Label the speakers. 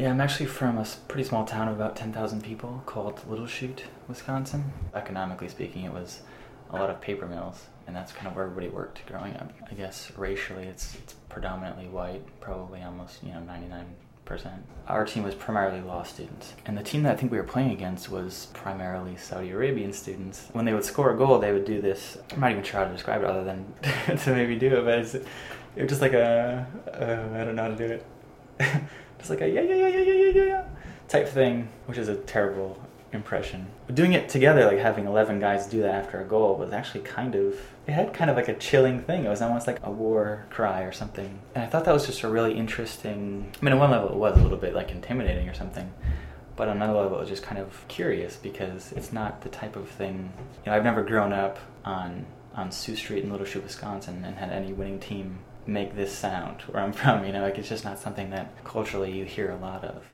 Speaker 1: Yeah, I'm actually from a pretty small town of about 10,000 people called Little Chute, Wisconsin. Economically speaking, it was a lot of paper mills, and that's kind of where everybody worked growing up. I guess racially, it's, it's predominantly white, probably almost, you know, 99%. Our team was primarily law students, and the team that I think we were playing against was primarily Saudi Arabian students. When they would score a goal, they would do this. I'm not even sure how to describe it other than to maybe do it, but it's, it was just like a, uh, I don't know how to do it. just like a yeah, yeah, yeah, yeah, yeah, yeah, yeah, type thing, which is a terrible impression. But doing it together, like having 11 guys do that after a goal, was actually kind of, it had kind of like a chilling thing. It was almost like a war cry or something. And I thought that was just a really interesting, I mean, on one level it was a little bit like intimidating or something. But on another level, it was just kind of curious because it's not the type of thing, you know, I've never grown up on, on Sioux Street in Little Chute, Wisconsin and had any winning team make this sound where I'm from, you know, like it's just not something that culturally you hear a lot of.